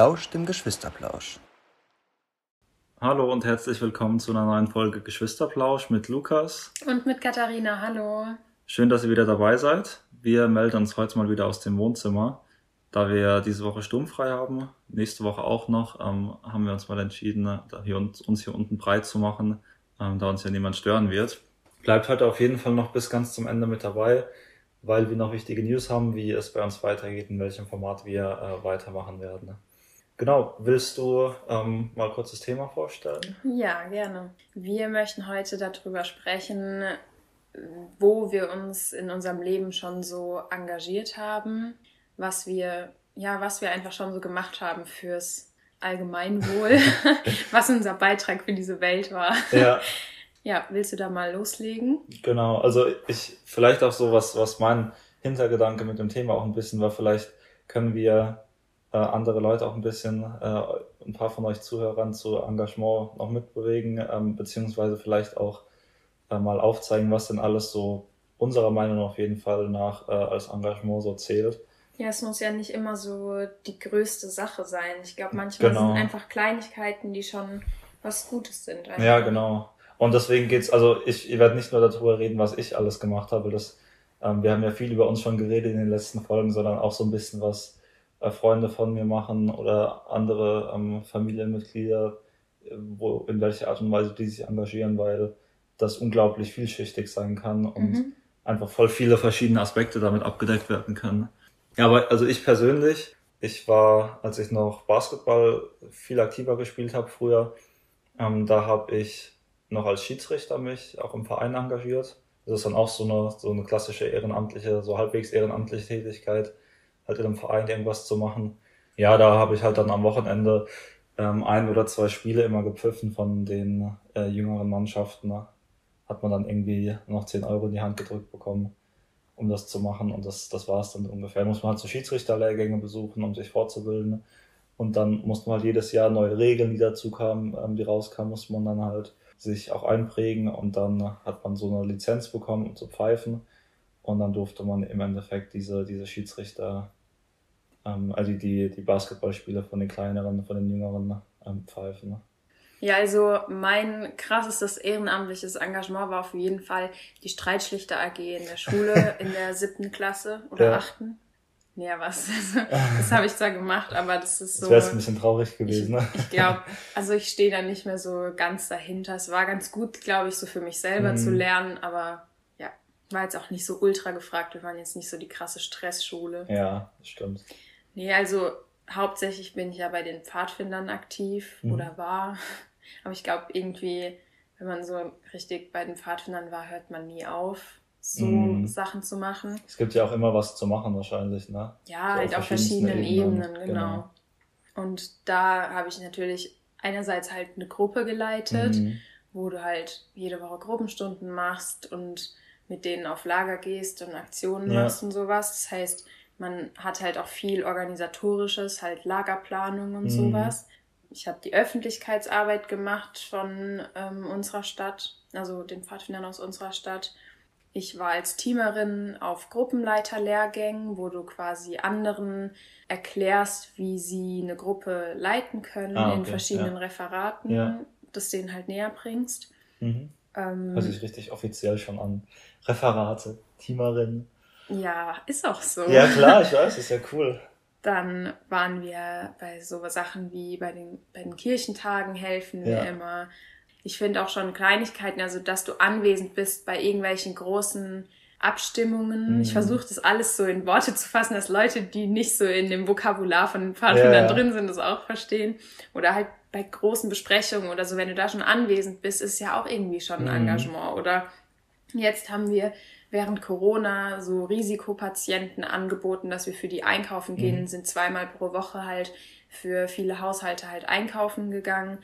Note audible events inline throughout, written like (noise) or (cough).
lauscht dem Geschwisterplausch. Hallo und herzlich willkommen zu einer neuen Folge Geschwisterplausch mit Lukas. Und mit Katharina, hallo. Schön, dass ihr wieder dabei seid. Wir melden uns heute mal wieder aus dem Wohnzimmer. Da wir diese Woche sturmfrei haben, nächste Woche auch noch, ähm, haben wir uns mal entschieden, hier uns, uns hier unten breit zu machen, ähm, da uns ja niemand stören wird. Bleibt heute auf jeden Fall noch bis ganz zum Ende mit dabei, weil wir noch wichtige News haben, wie es bei uns weitergeht, in welchem Format wir äh, weitermachen werden. Genau, willst du ähm, mal kurz das Thema vorstellen? Ja, gerne. Wir möchten heute darüber sprechen, wo wir uns in unserem Leben schon so engagiert haben, was wir, ja, was wir einfach schon so gemacht haben fürs Allgemeinwohl, (laughs) (laughs) was unser Beitrag für diese Welt war. Ja. (laughs) Ja, willst du da mal loslegen? Genau, also ich, vielleicht auch so was, was mein Hintergedanke mit dem Thema auch ein bisschen war, vielleicht können wir äh, andere Leute auch ein bisschen, äh, ein paar von euch Zuhörern zu Engagement noch mitbewegen, ähm, beziehungsweise vielleicht auch äh, mal aufzeigen, was denn alles so unserer Meinung nach auf jeden Fall nach äh, als Engagement so zählt. Ja, es muss ja nicht immer so die größte Sache sein. Ich glaube, manchmal genau. sind einfach Kleinigkeiten, die schon was Gutes sind. Einfach. Ja, genau. Und deswegen geht's, also ich, ich werde nicht nur darüber reden, was ich alles gemacht habe. Das, ähm, wir haben ja viel über uns schon geredet in den letzten Folgen, sondern auch so ein bisschen, was äh, Freunde von mir machen oder andere ähm, Familienmitglieder, äh, wo, in welcher Art und Weise die sich engagieren, weil das unglaublich vielschichtig sein kann und mhm. einfach voll viele verschiedene Aspekte damit abgedeckt werden können. Ja, aber also ich persönlich, ich war, als ich noch Basketball viel aktiver gespielt habe früher, ähm, da habe ich noch als Schiedsrichter mich auch im Verein engagiert. Das ist dann auch so eine, so eine klassische ehrenamtliche, so halbwegs ehrenamtliche Tätigkeit, halt in einem Verein irgendwas zu machen. Ja, da habe ich halt dann am Wochenende ähm, ein oder zwei Spiele immer gepfiffen von den äh, jüngeren Mannschaften. Ne? Hat man dann irgendwie noch 10 Euro in die Hand gedrückt bekommen um das zu machen. Und das, das war es dann ungefähr. Muss man halt so Schiedsrichterlehrgänge besuchen, um sich fortzubilden. Und dann musste man halt jedes Jahr neue Regeln, die dazu kamen, ähm, die rauskamen, muss man dann halt sich auch einprägen und dann hat man so eine Lizenz bekommen, um zu pfeifen. Und dann durfte man im Endeffekt diese, diese Schiedsrichter, ähm, also die, die Basketballspiele von den kleineren, von den jüngeren ähm, pfeifen. Ja, also mein krassestes ehrenamtliches Engagement war auf jeden Fall die Streitschlichter AG in der Schule (laughs) in der siebten Klasse oder ja. achten. Ja, was? das habe ich zwar gemacht, aber das ist so. Das wäre ein bisschen traurig gewesen, ne? Ich, ich glaube, (laughs) also ich stehe da nicht mehr so ganz dahinter. Es war ganz gut, glaube ich, so für mich selber mhm. zu lernen, aber ja, war jetzt auch nicht so ultra gefragt. Wir waren jetzt nicht so die krasse Stressschule. Ja, stimmt. Nee, also hauptsächlich bin ich ja bei den Pfadfindern aktiv mhm. oder war. (laughs) Aber ich glaube, irgendwie, wenn man so richtig bei den Pfadfindern war, hört man nie auf, so mm. Sachen zu machen. Es gibt ja auch immer was zu machen wahrscheinlich, ne? Ja, so halt auf verschiedenen Ebenen, Ebenen genau. genau. Und da habe ich natürlich einerseits halt eine Gruppe geleitet, mm. wo du halt jede Woche Gruppenstunden machst und mit denen auf Lager gehst und Aktionen ja. machst und sowas. Das heißt, man hat halt auch viel organisatorisches, halt Lagerplanung und mm. sowas ich habe die Öffentlichkeitsarbeit gemacht von ähm, unserer Stadt, also den Pfadfindern aus unserer Stadt. Ich war als Teamerin auf Gruppenleiterlehrgängen, wo du quasi anderen erklärst, wie sie eine Gruppe leiten können ah, okay, in verschiedenen ja. Referaten, ja. das denen halt näher bringst. Mhm. Ähm, Hört sich richtig offiziell schon an. Referate, Teamerin. Ja, ist auch so. Ja, klar, ich weiß, ist ja cool. (laughs) Dann waren wir bei so Sachen wie bei den, bei den Kirchentagen helfen wir ja. immer. Ich finde auch schon Kleinigkeiten, also dass du anwesend bist bei irgendwelchen großen Abstimmungen. Mhm. Ich versuche das alles so in Worte zu fassen, dass Leute, die nicht so in dem Vokabular von den Pfadfindern ja. drin sind, das auch verstehen. Oder halt bei großen Besprechungen oder so, wenn du da schon anwesend bist, ist ja auch irgendwie schon ein mhm. Engagement. Oder jetzt haben wir während Corona so Risikopatienten angeboten, dass wir für die einkaufen gehen, mhm. sind zweimal pro Woche halt für viele Haushalte halt einkaufen gegangen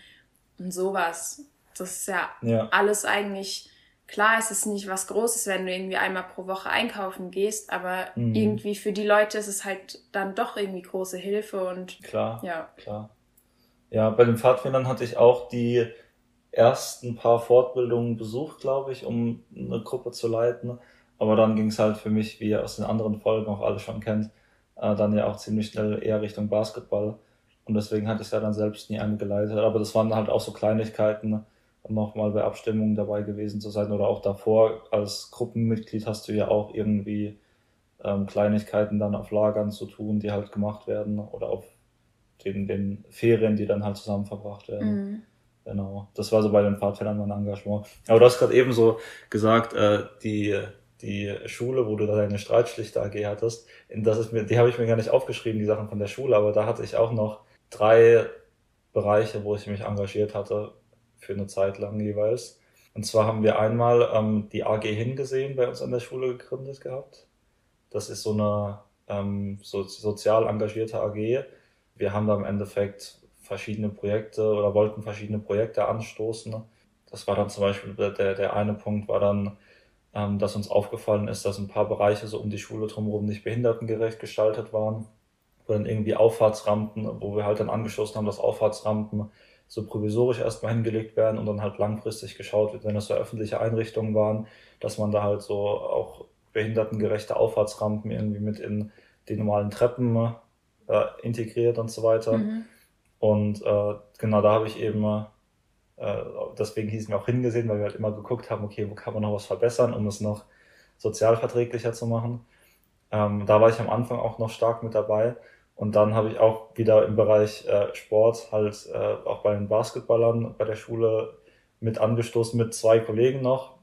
und sowas. Das ist ja, ja. alles eigentlich, klar ist es nicht was Großes, wenn du irgendwie einmal pro Woche einkaufen gehst, aber mhm. irgendwie für die Leute ist es halt dann doch irgendwie große Hilfe und klar, ja. klar. Ja, bei den Pfadfindern hatte ich auch die ersten paar Fortbildungen besucht, glaube ich, um eine Gruppe zu leiten. Aber dann ging es halt für mich, wie ihr aus den anderen Folgen auch alle schon kennt, äh, dann ja auch ziemlich schnell eher Richtung Basketball. Und deswegen hatte ich es ja dann selbst nie angeleitet. Aber das waren halt auch so Kleinigkeiten, nochmal bei Abstimmungen dabei gewesen zu sein oder auch davor als Gruppenmitglied hast du ja auch irgendwie ähm, Kleinigkeiten dann auf Lagern zu tun, die halt gemacht werden oder auf den, den Ferien, die dann halt zusammen verbracht werden. Mhm. Genau. Das war so bei den Pfadfindern mein Engagement. Aber du hast gerade eben so gesagt, äh, die, die Schule, wo du da deine Streitschlichter AG hattest, das ist mir, die habe ich mir gar nicht aufgeschrieben, die Sachen von der Schule, aber da hatte ich auch noch drei Bereiche, wo ich mich engagiert hatte, für eine Zeit lang jeweils. Und zwar haben wir einmal ähm, die AG hingesehen bei uns an der Schule gegründet gehabt. Das ist so eine ähm, so, sozial engagierte AG. Wir haben da im Endeffekt verschiedene Projekte oder wollten verschiedene Projekte anstoßen. Das war dann zum Beispiel der, der eine Punkt war dann, ähm, dass uns aufgefallen ist, dass ein paar Bereiche so um die Schule drumherum nicht behindertengerecht gestaltet waren. Wo dann irgendwie Auffahrtsrampen, wo wir halt dann angestoßen haben, dass Auffahrtsrampen so provisorisch erstmal hingelegt werden und dann halt langfristig geschaut wird, wenn das so öffentliche Einrichtungen waren, dass man da halt so auch behindertengerechte Auffahrtsrampen irgendwie mit in die normalen Treppen äh, integriert und so weiter. Mhm. Und äh, genau da habe ich eben, äh, deswegen hießen wir auch hingesehen, weil wir halt immer geguckt haben, okay, wo kann man noch was verbessern, um es noch sozialverträglicher zu machen. Ähm, da war ich am Anfang auch noch stark mit dabei. Und dann habe ich auch wieder im Bereich äh, Sport halt äh, auch bei den Basketballern bei der Schule mit angestoßen mit zwei Kollegen noch,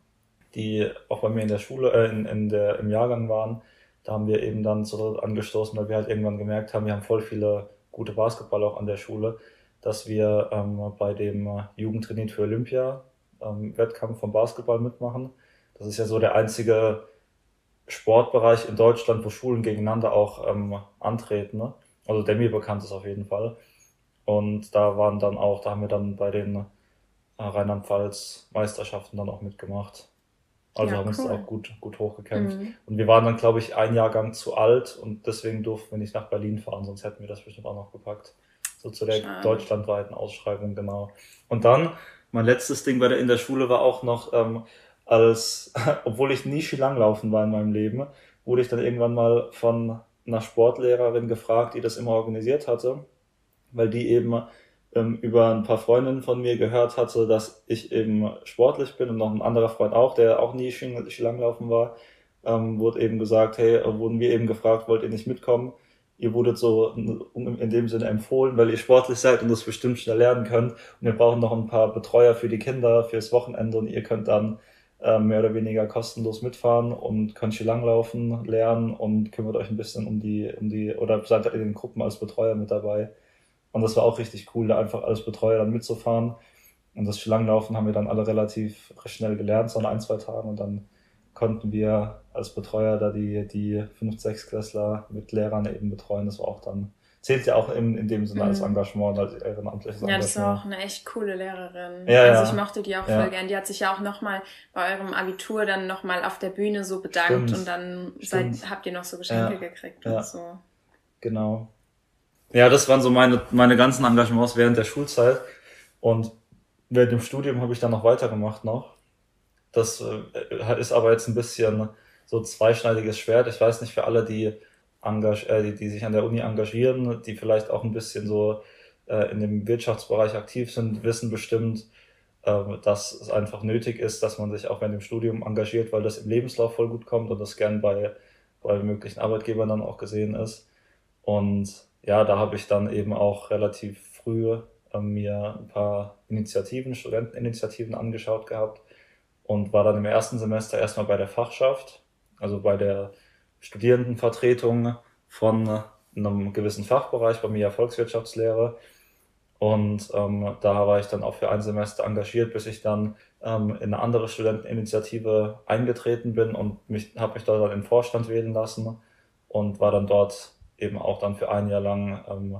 die auch bei mir in der Schule, äh, in, in der, im Jahrgang waren. Da haben wir eben dann so angestoßen, weil wir halt irgendwann gemerkt haben, wir haben voll viele gute Basketballer auch an der Schule, dass wir ähm, bei dem Jugendtrainiert für Olympia ähm, Wettkampf vom Basketball mitmachen. Das ist ja so der einzige Sportbereich in Deutschland, wo Schulen gegeneinander auch ähm, antreten. Ne? Also der mir bekannt ist auf jeden Fall. Und da waren dann auch, da haben wir dann bei den äh, Rheinland-Pfalz Meisterschaften dann auch mitgemacht. Also ja, haben cool. uns auch gut, gut hochgekämpft. Mhm. Und wir waren dann, glaube ich, ein Jahrgang zu alt und deswegen durften wir nicht nach Berlin fahren, sonst hätten wir das bestimmt auch noch gepackt. So zu der Schade. deutschlandweiten Ausschreibung, genau. Und dann, mein letztes Ding bei der, in der Schule war auch noch, ähm, als, (laughs) obwohl ich nie Skilanglaufen war in meinem Leben, wurde ich dann irgendwann mal von einer Sportlehrerin gefragt, die das immer organisiert hatte, weil die eben ähm, über ein paar Freundinnen von mir gehört hatte, dass ich eben sportlich bin und noch ein anderer Freund auch, der auch nie Langlaufen war, ähm, wurde eben gesagt, hey, wurden wir eben gefragt, wollt ihr nicht mitkommen? Ihr wurdet so in dem Sinne empfohlen, weil ihr sportlich seid und das bestimmt schnell lernen könnt. Und wir brauchen noch ein paar Betreuer für die Kinder, fürs Wochenende und ihr könnt dann äh, mehr oder weniger kostenlos mitfahren und könnt hier langlaufen, lernen und kümmert euch ein bisschen um die, um die, oder seid in den Gruppen als Betreuer mit dabei. Und das war auch richtig cool, da einfach als Betreuer dann mitzufahren. Und das Langlaufen haben wir dann alle relativ schnell gelernt, so in ein, zwei Tagen. Und dann konnten wir als Betreuer da die, die 5-, 6 Klässler mit Lehrern eben betreuen. Das war auch dann zählt ja auch in, in dem Sinne als mhm. Engagement, als ehrenamtliches Engagement. Ja, das war auch eine echt coole Lehrerin. Ja, also ich mochte die auch ja. voll gern. Die hat sich ja auch nochmal bei eurem Abitur dann nochmal auf der Bühne so bedankt Stimmt. und dann seid, habt ihr noch so Geschenke ja. gekriegt und so. Genau. Ja, das waren so meine, meine ganzen Engagements während der Schulzeit. Und während dem Studium habe ich dann noch weitergemacht noch. Das äh, ist aber jetzt ein bisschen so zweischneidiges Schwert. Ich weiß nicht, für alle, die äh, die, die sich an der Uni engagieren, die vielleicht auch ein bisschen so äh, in dem Wirtschaftsbereich aktiv sind, wissen bestimmt, äh, dass es einfach nötig ist, dass man sich auch während dem Studium engagiert, weil das im Lebenslauf voll gut kommt und das gern bei, bei möglichen Arbeitgebern dann auch gesehen ist. Und ja, da habe ich dann eben auch relativ früh äh, mir ein paar Initiativen, Studenteninitiativen angeschaut gehabt und war dann im ersten Semester erstmal bei der Fachschaft, also bei der Studierendenvertretung von einem gewissen Fachbereich, bei mir ja Volkswirtschaftslehre. Und ähm, da war ich dann auch für ein Semester engagiert, bis ich dann ähm, in eine andere Studenteninitiative eingetreten bin und mich habe mich dort dann in Vorstand wählen lassen und war dann dort eben auch dann für ein Jahr lang ähm,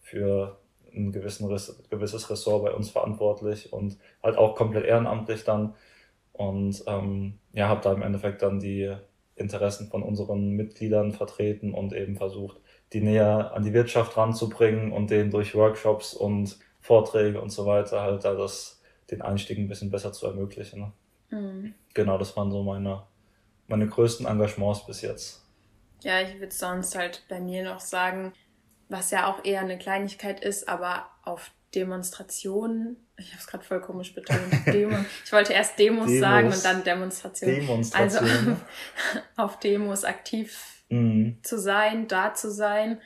für ein gewissen, gewisses Ressort bei uns verantwortlich und halt auch komplett ehrenamtlich dann und ähm, ja, habe da im Endeffekt dann die Interessen von unseren Mitgliedern vertreten und eben versucht, die näher an die Wirtschaft ranzubringen und denen durch Workshops und Vorträge und so weiter halt da das, den Einstieg ein bisschen besser zu ermöglichen. Ne? Mhm. Genau, das waren so meine, meine größten Engagements bis jetzt. Ja, ich würde sonst halt bei mir noch sagen, was ja auch eher eine Kleinigkeit ist, aber auf Demonstrationen, ich habe es gerade voll komisch betont, (laughs) Demo, ich wollte erst Demos, Demos, sagen und dann Demonstrationen. Demonstration. Also (laughs) auf Demos aktiv mhm. zu sein, da zu sein.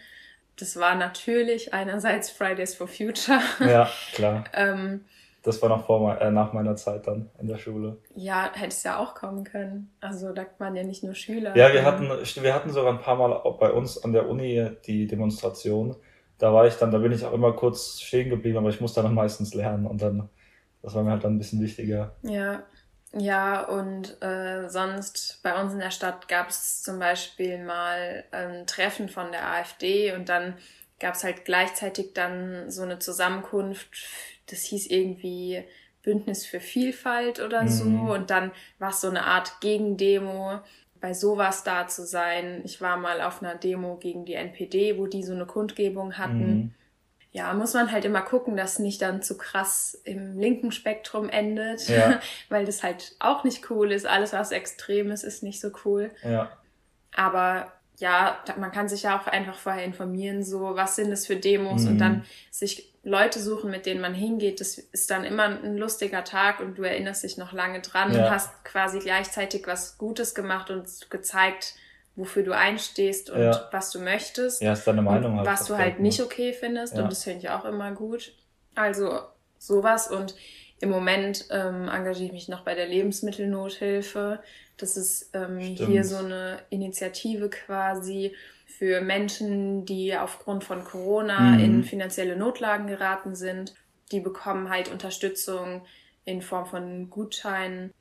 Das war natürlich einerseits Fridays for Future. (laughs) Ja, klar. ähm, das war noch vor, äh, nach meiner Zeit dann in der Schule. Ja, hätte es ja auch kommen können. Also da waren ja nicht nur Schüler. Ja, wir hatten, wir hatten sogar ein paar Mal auch bei uns an der Uni die Demonstration. Da war ich dann, da bin ich auch immer kurz stehen geblieben, aber ich musste dann meistens lernen und dann, das war mir halt dann ein bisschen wichtiger. Ja, ja, und äh, sonst bei uns in der Stadt gab es zum Beispiel mal ein Treffen von der AfD und dann gab es halt gleichzeitig dann so eine Zusammenkunft das hieß irgendwie Bündnis für Vielfalt oder mhm. so. Und dann war es so eine Art Gegendemo, bei sowas da zu sein. Ich war mal auf einer Demo gegen die NPD, wo die so eine Kundgebung hatten. Mhm. Ja, muss man halt immer gucken, dass nicht dann zu krass im linken Spektrum endet, ja. (laughs) weil das halt auch nicht cool ist. Alles, was extrem ist, ist nicht so cool. Ja. Aber ja, man kann sich ja auch einfach vorher informieren, so was sind das für Demos mhm. und dann sich Leute suchen, mit denen man hingeht. Das ist dann immer ein lustiger Tag und du erinnerst dich noch lange dran ja. und hast quasi gleichzeitig was Gutes gemacht und gezeigt, wofür du einstehst und ja. was du möchtest. Ja, ist deine Meinung halt. Was du halt nicht okay findest ja. und das finde ich auch immer gut. Also sowas und im Moment ähm, engagiere ich mich noch bei der Lebensmittelnothilfe. Das ist ähm, hier so eine Initiative quasi für Menschen, die aufgrund von Corona mhm. in finanzielle Notlagen geraten sind. Die bekommen halt Unterstützung in Form von Gutscheinen,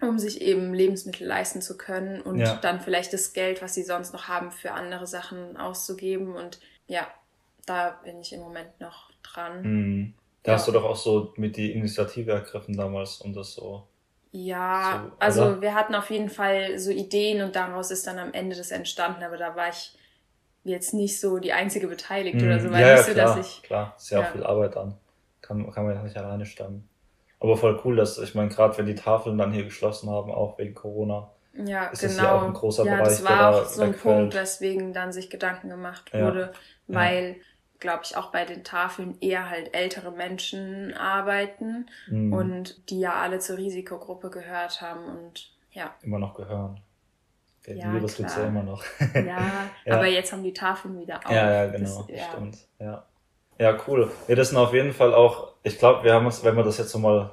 um sich eben Lebensmittel leisten zu können und ja. dann vielleicht das Geld, was sie sonst noch haben, für andere Sachen auszugeben. Und ja, da bin ich im Moment noch dran. Mhm. Da ja. hast du doch auch so mit die Initiative ergriffen damals, um das so ja, so, also wir hatten auf jeden Fall so Ideen und daraus ist dann am Ende das entstanden, aber da war ich jetzt nicht so die einzige beteiligt mm, oder so, weil ja, nicht ja, so, klar, dass ich. Klar, ist ja, ja, auch viel Arbeit an. Kann, kann man ja nicht alleine stemmen. Aber voll cool, dass, ich meine, gerade wenn die Tafeln dann hier geschlossen haben, auch wegen Corona, ja, ist genau. das ja auch ein großer ja, Bereich. Das war auch so ein Punkt, weswegen dann sich Gedanken gemacht wurde, weil glaube ich, auch bei den Tafeln eher halt ältere Menschen arbeiten mhm. und die ja alle zur Risikogruppe gehört haben und ja. Immer noch gehören. Der ja, Virus gibt es ja immer noch. (laughs) ja, aber jetzt haben die Tafeln wieder auf. Ja, ja, genau, das, ja. stimmt. Ja. ja, cool. Ja, das sind auf jeden Fall auch, ich glaube, wir haben uns, wenn man das jetzt so mal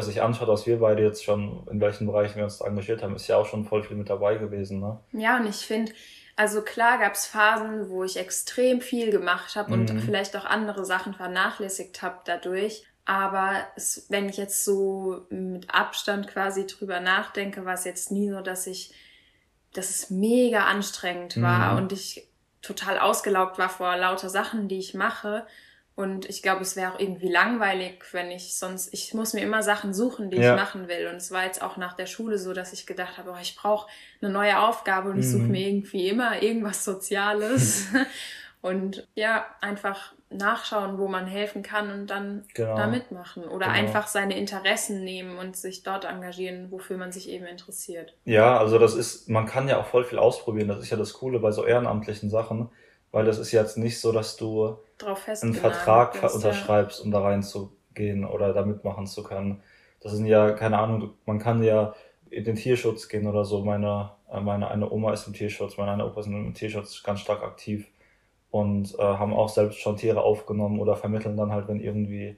sich anschaut, was wir beide jetzt schon, in welchen Bereichen wir uns engagiert haben, ist ja auch schon voll viel mit dabei gewesen. Ne? Ja, und ich finde, also klar gab es Phasen, wo ich extrem viel gemacht habe und mhm. vielleicht auch andere Sachen vernachlässigt habe dadurch. Aber es, wenn ich jetzt so mit Abstand quasi drüber nachdenke, war es jetzt nie so, dass ich, dass es mega anstrengend war mhm. und ich total ausgelaugt war vor lauter Sachen, die ich mache. Und ich glaube, es wäre auch irgendwie langweilig, wenn ich sonst, ich muss mir immer Sachen suchen, die ja. ich machen will. Und es war jetzt auch nach der Schule so, dass ich gedacht habe, oh, ich brauche eine neue Aufgabe und mhm. ich suche mir irgendwie immer irgendwas Soziales. (laughs) und ja, einfach nachschauen, wo man helfen kann und dann genau. da mitmachen. Oder genau. einfach seine Interessen nehmen und sich dort engagieren, wofür man sich eben interessiert. Ja, also das ist, man kann ja auch voll viel ausprobieren. Das ist ja das Coole bei so ehrenamtlichen Sachen weil es ist jetzt nicht so, dass du einen Vertrag bist, unterschreibst, um da reinzugehen oder da mitmachen zu können. Das sind ja, keine Ahnung, man kann ja in den Tierschutz gehen oder so. Meine, äh, meine eine Oma ist im Tierschutz, meine eine Opa ist im Tierschutz ganz stark aktiv und äh, haben auch selbst schon Tiere aufgenommen oder vermitteln dann halt, wenn irgendwie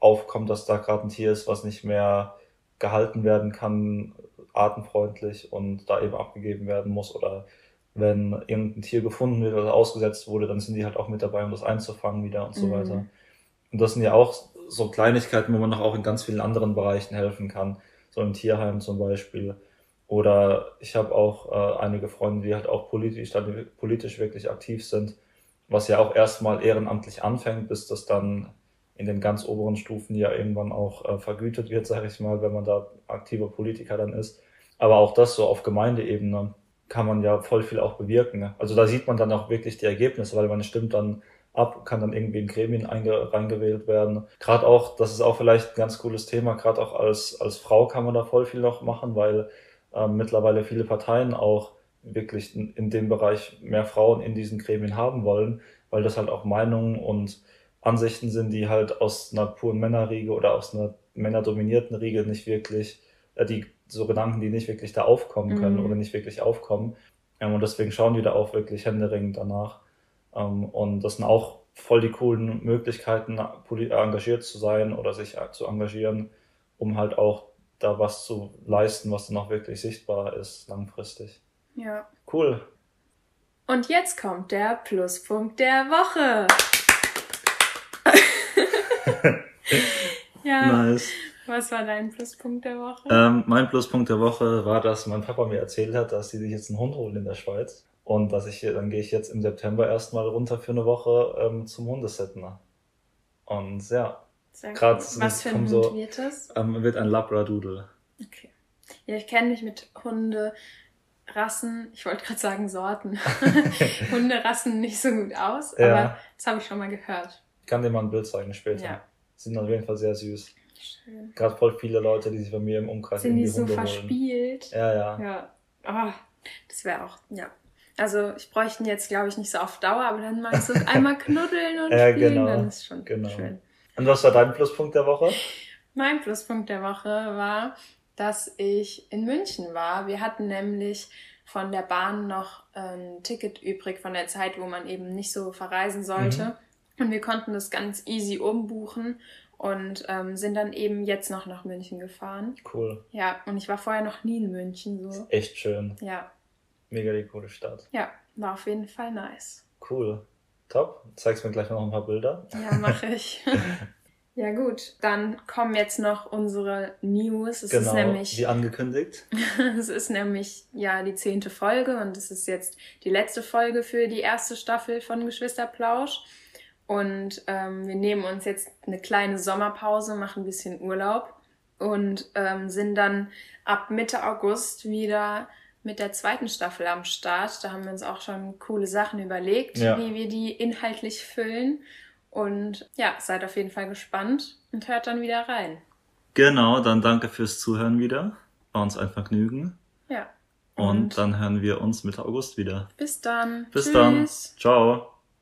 aufkommt, dass da gerade ein Tier ist, was nicht mehr gehalten werden kann, artenfreundlich und da eben abgegeben werden muss oder wenn irgendein Tier gefunden wird oder ausgesetzt wurde, dann sind die halt auch mit dabei, um das einzufangen wieder und so mhm. weiter. Und das sind ja auch so Kleinigkeiten, wo man noch auch in ganz vielen anderen Bereichen helfen kann, so im Tierheim zum Beispiel. Oder ich habe auch äh, einige Freunde, die halt auch politisch, dann politisch wirklich aktiv sind, was ja auch erstmal ehrenamtlich anfängt, bis das dann in den ganz oberen Stufen ja irgendwann auch äh, vergütet wird, sage ich mal, wenn man da aktiver Politiker dann ist. Aber auch das so auf Gemeindeebene kann man ja voll viel auch bewirken. Ne? Also da sieht man dann auch wirklich die Ergebnisse, weil man stimmt dann ab, kann dann irgendwie in Gremien reingewählt werden. Gerade auch, das ist auch vielleicht ein ganz cooles Thema, gerade auch als, als Frau kann man da voll viel noch machen, weil ähm, mittlerweile viele Parteien auch wirklich in, in dem Bereich mehr Frauen in diesen Gremien haben wollen, weil das halt auch Meinungen und Ansichten sind, die halt aus einer puren Männerriege oder aus einer männerdominierten Riege nicht wirklich, äh, die so Gedanken, die nicht wirklich da aufkommen können mhm. oder nicht wirklich aufkommen. Ähm, und deswegen schauen die da auch wirklich händeringend danach. Ähm, und das sind auch voll die coolen Möglichkeiten, engagiert zu sein oder sich zu engagieren, um halt auch da was zu leisten, was dann auch wirklich sichtbar ist langfristig. Ja. Cool. Und jetzt kommt der Pluspunkt der Woche. (laughs) ja. Nice. Was war dein Pluspunkt der Woche? Ähm, mein Pluspunkt der Woche war, dass mein Papa mir erzählt hat, dass sie sich jetzt einen Hund holen in der Schweiz. Und dass ich dann gehe ich jetzt im September erstmal runter für eine Woche ähm, zum Hundesitter. Und ja. Gerade Was für ein Hund so, wird das? Ähm, wird ein Labradoodle. Okay. Ja, ich kenne mich mit Hunderassen, ich wollte gerade sagen Sorten, (laughs) Hunderassen nicht so gut aus, ja. aber das habe ich schon mal gehört. Ich kann dir mal ein Bild zeigen später. Ja. Sind auf jeden Fall sehr süß. Schön. Gerade voll viele Leute, die sich bei mir im Umkreis Sind die so Hunde verspielt? Holen. Ja, ja. Ja. Oh, das wäre auch, ja. Also ich bräuchte ihn jetzt, glaube ich, nicht so auf Dauer, aber dann mal so (laughs) einmal knuddeln und ja, spielen, genau, dann ist schon genau. schön. Und was war dein Pluspunkt der Woche? Mein Pluspunkt der Woche war, dass ich in München war. Wir hatten nämlich von der Bahn noch ein Ticket übrig von der Zeit, wo man eben nicht so verreisen sollte. Mhm. Und wir konnten das ganz easy umbuchen und ähm, sind dann eben jetzt noch nach München gefahren. Cool. Ja, und ich war vorher noch nie in München so. Ist echt schön. Ja. Mega die coole Stadt. Ja, war auf jeden Fall nice. Cool. Top. Zeigst mir gleich noch ein paar Bilder. Ja, mache ich. (laughs) ja gut, dann kommen jetzt noch unsere News. Es genau, ist nämlich wie angekündigt. (laughs) es ist nämlich ja die zehnte Folge und es ist jetzt die letzte Folge für die erste Staffel von Geschwisterplausch. Und ähm, wir nehmen uns jetzt eine kleine Sommerpause, machen ein bisschen Urlaub und ähm, sind dann ab Mitte August wieder mit der zweiten Staffel am Start. Da haben wir uns auch schon coole Sachen überlegt, ja. wie wir die inhaltlich füllen. Und ja, seid auf jeden Fall gespannt und hört dann wieder rein. Genau, dann danke fürs Zuhören wieder. War uns ein Vergnügen. Ja. Und, und dann hören wir uns Mitte August wieder. Bis dann. Bis Tschüss. dann. Ciao.